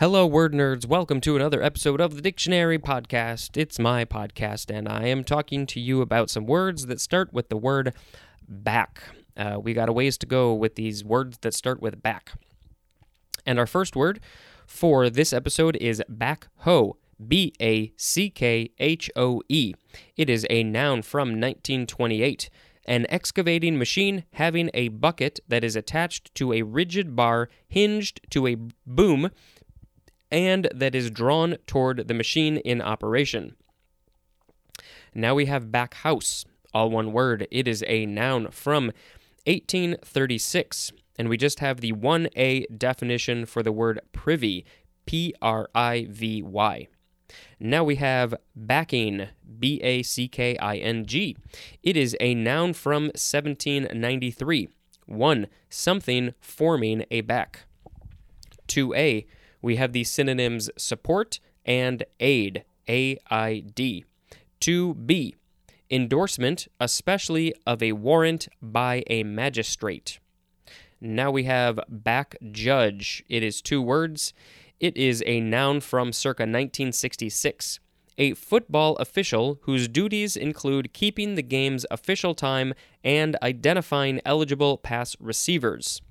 Hello, word nerds. Welcome to another episode of the Dictionary Podcast. It's my podcast, and I am talking to you about some words that start with the word back. Uh, we got a ways to go with these words that start with back. And our first word for this episode is backhoe. B A C K H O E. It is a noun from 1928 an excavating machine having a bucket that is attached to a rigid bar hinged to a boom and that is drawn toward the machine in operation. Now we have back house, all one word. It is a noun from 1836, and we just have the 1A definition for the word privy, P R I V Y. Now we have backing, B A C K I N G. It is a noun from 1793. 1. Something forming a back. 2A. We have the synonyms support and aid, A I D. 2B. Endorsement, especially of a warrant by a magistrate. Now we have back judge. It is two words. It is a noun from circa 1966. A football official whose duties include keeping the game's official time and identifying eligible pass receivers.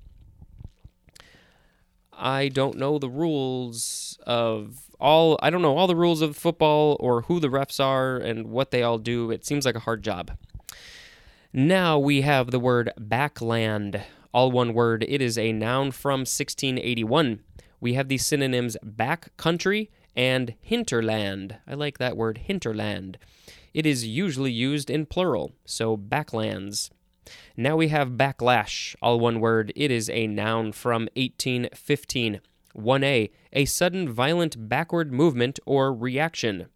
I don't know the rules of all I don't know all the rules of football or who the refs are and what they all do. It seems like a hard job. Now we have the word backland, all one word. It is a noun from 1681 we have the synonyms back country and hinterland. I like that word, hinterland. It is usually used in plural, so backlands. Now we have backlash, all one word. It is a noun from 1815. 1a, a sudden violent backward movement or reaction.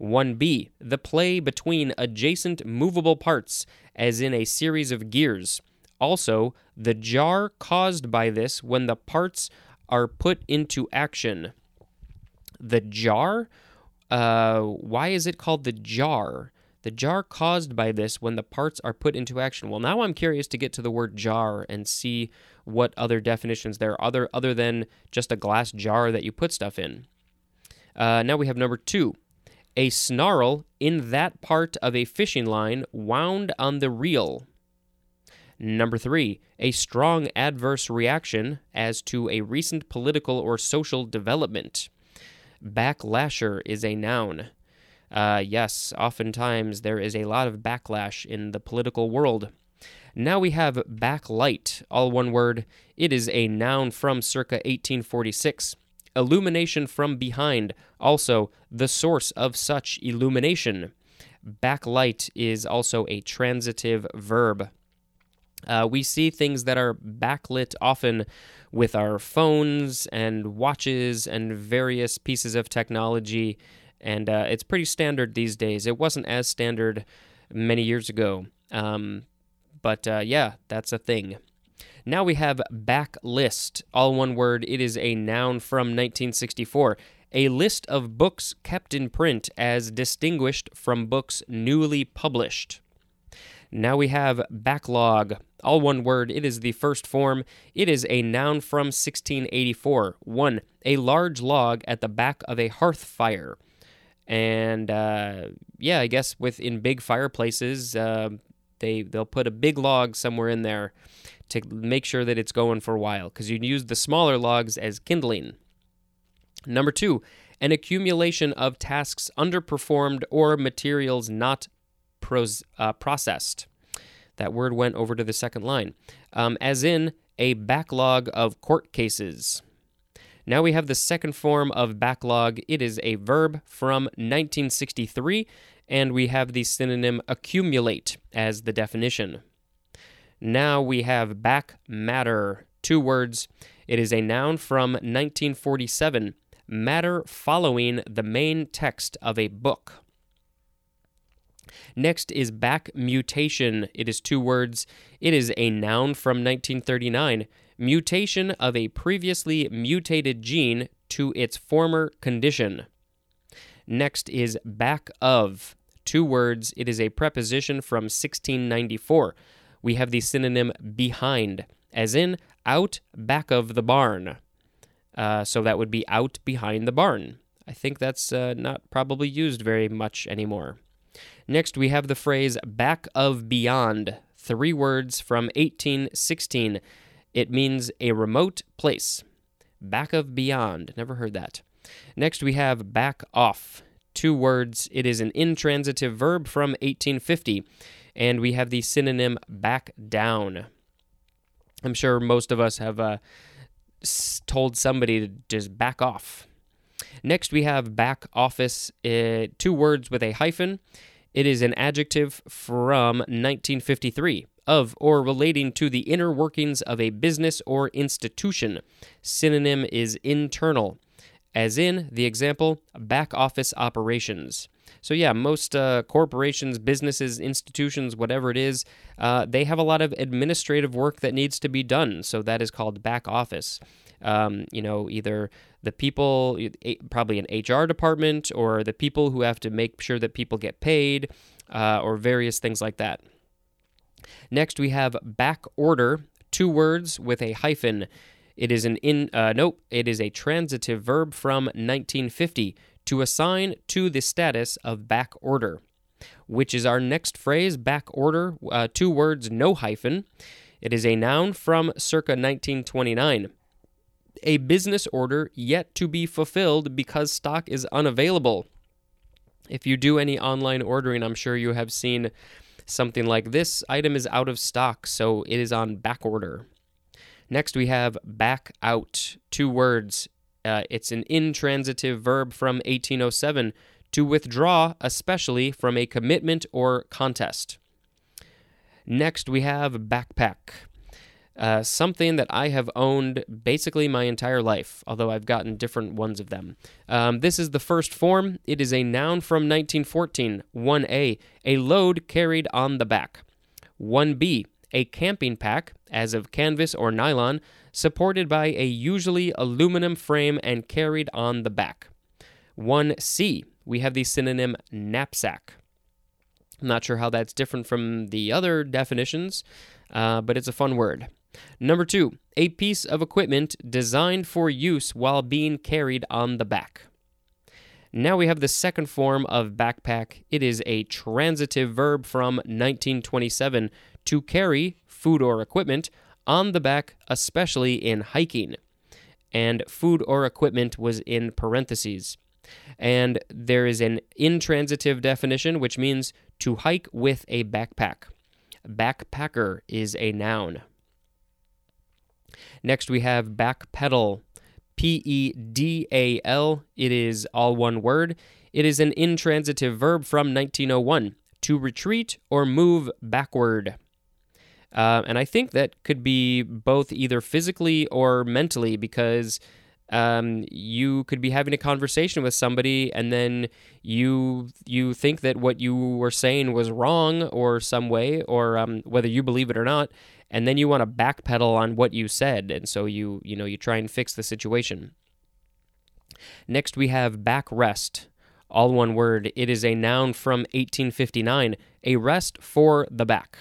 1b, the play between adjacent movable parts, as in a series of gears. Also, the jar caused by this when the parts are put into action. The jar, uh, why is it called the jar? The jar caused by this when the parts are put into action. Well, now I'm curious to get to the word jar and see what other definitions there are other other than just a glass jar that you put stuff in. Uh, now we have number two, a snarl in that part of a fishing line wound on the reel. Number three, a strong adverse reaction as to a recent political or social development. Backlasher is a noun. Uh, yes, oftentimes there is a lot of backlash in the political world. Now we have backlight, all one word. It is a noun from circa 1846. Illumination from behind, also the source of such illumination. Backlight is also a transitive verb. Uh, we see things that are backlit often with our phones and watches and various pieces of technology, and uh, it's pretty standard these days. It wasn't as standard many years ago, um, but uh, yeah, that's a thing. Now we have backlist, all one word. It is a noun from 1964. A list of books kept in print as distinguished from books newly published. Now we have backlog, all one word. It is the first form. It is a noun from 1684. One, a large log at the back of a hearth fire. And uh, yeah, I guess within big fireplaces, uh, they they'll put a big log somewhere in there to make sure that it's going for a while because you use the smaller logs as kindling. Number two, an accumulation of tasks underperformed or materials not pros, uh, processed. That word went over to the second line, um, as in a backlog of court cases. Now we have the second form of backlog. It is a verb from 1963, and we have the synonym accumulate as the definition. Now we have back matter, two words. It is a noun from 1947, matter following the main text of a book. Next is back mutation. It is two words. It is a noun from 1939. Mutation of a previously mutated gene to its former condition. Next is back of. Two words. It is a preposition from 1694. We have the synonym behind, as in out back of the barn. Uh, so that would be out behind the barn. I think that's uh, not probably used very much anymore. Next, we have the phrase back of beyond, three words from 1816. It means a remote place. Back of beyond. Never heard that. Next, we have back off, two words. It is an intransitive verb from 1850. And we have the synonym back down. I'm sure most of us have uh, told somebody to just back off. Next, we have back office, uh, two words with a hyphen. It is an adjective from 1953 of or relating to the inner workings of a business or institution. Synonym is internal, as in the example back office operations. So, yeah, most uh, corporations, businesses, institutions, whatever it is, uh, they have a lot of administrative work that needs to be done. So, that is called back office. Um, you know, either the people, probably an HR department, or the people who have to make sure that people get paid, uh, or various things like that. Next, we have back order, two words with a hyphen. It is an in, uh, nope, it is a transitive verb from 1950 to assign to the status of back order, which is our next phrase, back order, uh, two words, no hyphen. It is a noun from circa 1929. A business order yet to be fulfilled because stock is unavailable. If you do any online ordering, I'm sure you have seen something like this item is out of stock, so it is on back order. Next, we have back out, two words, uh, it's an intransitive verb from 1807 to withdraw, especially from a commitment or contest. Next, we have backpack. Uh, something that I have owned basically my entire life, although I've gotten different ones of them. Um, this is the first form. It is a noun from 1914. 1a, a load carried on the back. 1b, a camping pack, as of canvas or nylon, supported by a usually aluminum frame and carried on the back. 1C, we have the synonym knapsack. I'm not sure how that's different from the other definitions, uh, but it's a fun word. Number two, a piece of equipment designed for use while being carried on the back. Now we have the second form of backpack. It is a transitive verb from 1927 to carry food or equipment on the back, especially in hiking. And food or equipment was in parentheses. And there is an intransitive definition, which means to hike with a backpack. Backpacker is a noun. Next, we have backpedal. P E D A L. It is all one word. It is an intransitive verb from 1901 to retreat or move backward. Uh, and I think that could be both either physically or mentally because um, you could be having a conversation with somebody and then you you think that what you were saying was wrong or some way or um, whether you believe it or not and then you want to backpedal on what you said. And so you you know you try and fix the situation. Next we have backrest all one word. It is a noun from 1859 a rest for the back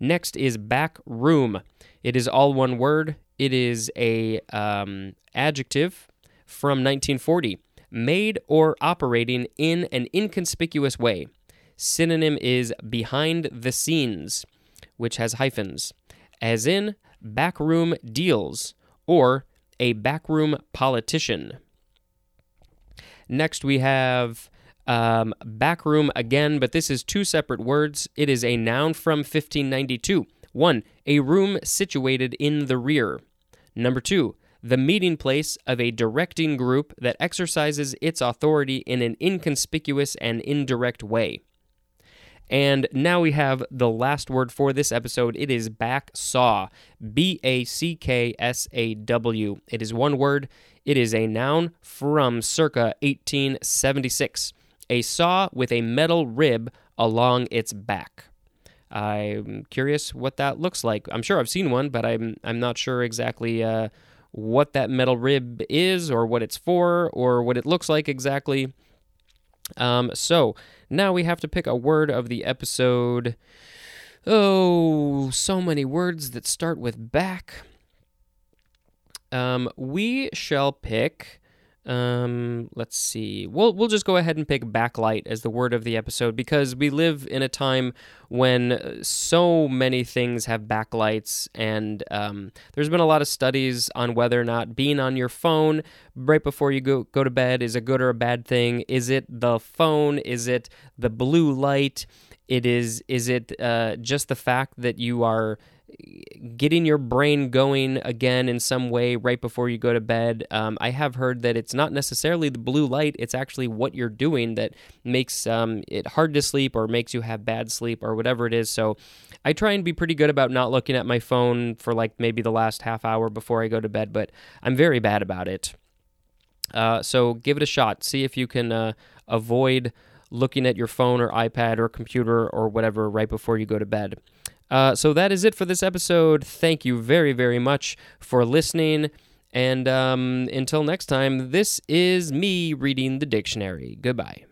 Next is back room. It is all one word. It is a um, adjective from 1940, made or operating in an inconspicuous way. Synonym is behind the scenes, which has hyphens, as in backroom deals or a backroom politician. Next, we have um, backroom again, but this is two separate words. It is a noun from 1592. One, a room situated in the rear. Number two, the meeting place of a directing group that exercises its authority in an inconspicuous and indirect way. And now we have the last word for this episode. It is back saw. B A C K S A W. It is one word. It is a noun from circa 1876 a saw with a metal rib along its back. I'm curious what that looks like. I'm sure I've seen one, but I'm I'm not sure exactly uh, what that metal rib is, or what it's for, or what it looks like exactly. Um, so now we have to pick a word of the episode. Oh, so many words that start with back. Um, we shall pick. Um, let's see. We'll we'll just go ahead and pick backlight as the word of the episode because we live in a time when uh, so many things have backlights, and um, there's been a lot of studies on whether or not being on your phone right before you go go to bed is a good or a bad thing. Is it the phone? Is it the blue light? It is. Is it uh, just the fact that you are getting your brain going again in some way right before you go to bed. Um, I have heard that it's not necessarily the blue light, it's actually what you're doing that makes um, it hard to sleep or makes you have bad sleep or whatever it is. So I try and be pretty good about not looking at my phone for like maybe the last half hour before I go to bed, but I'm very bad about it. Uh, so give it a shot. See if you can uh, avoid looking at your phone or iPad or computer or whatever right before you go to bed. Uh, so that is it for this episode. Thank you very, very much for listening. And um, until next time, this is me reading the dictionary. Goodbye.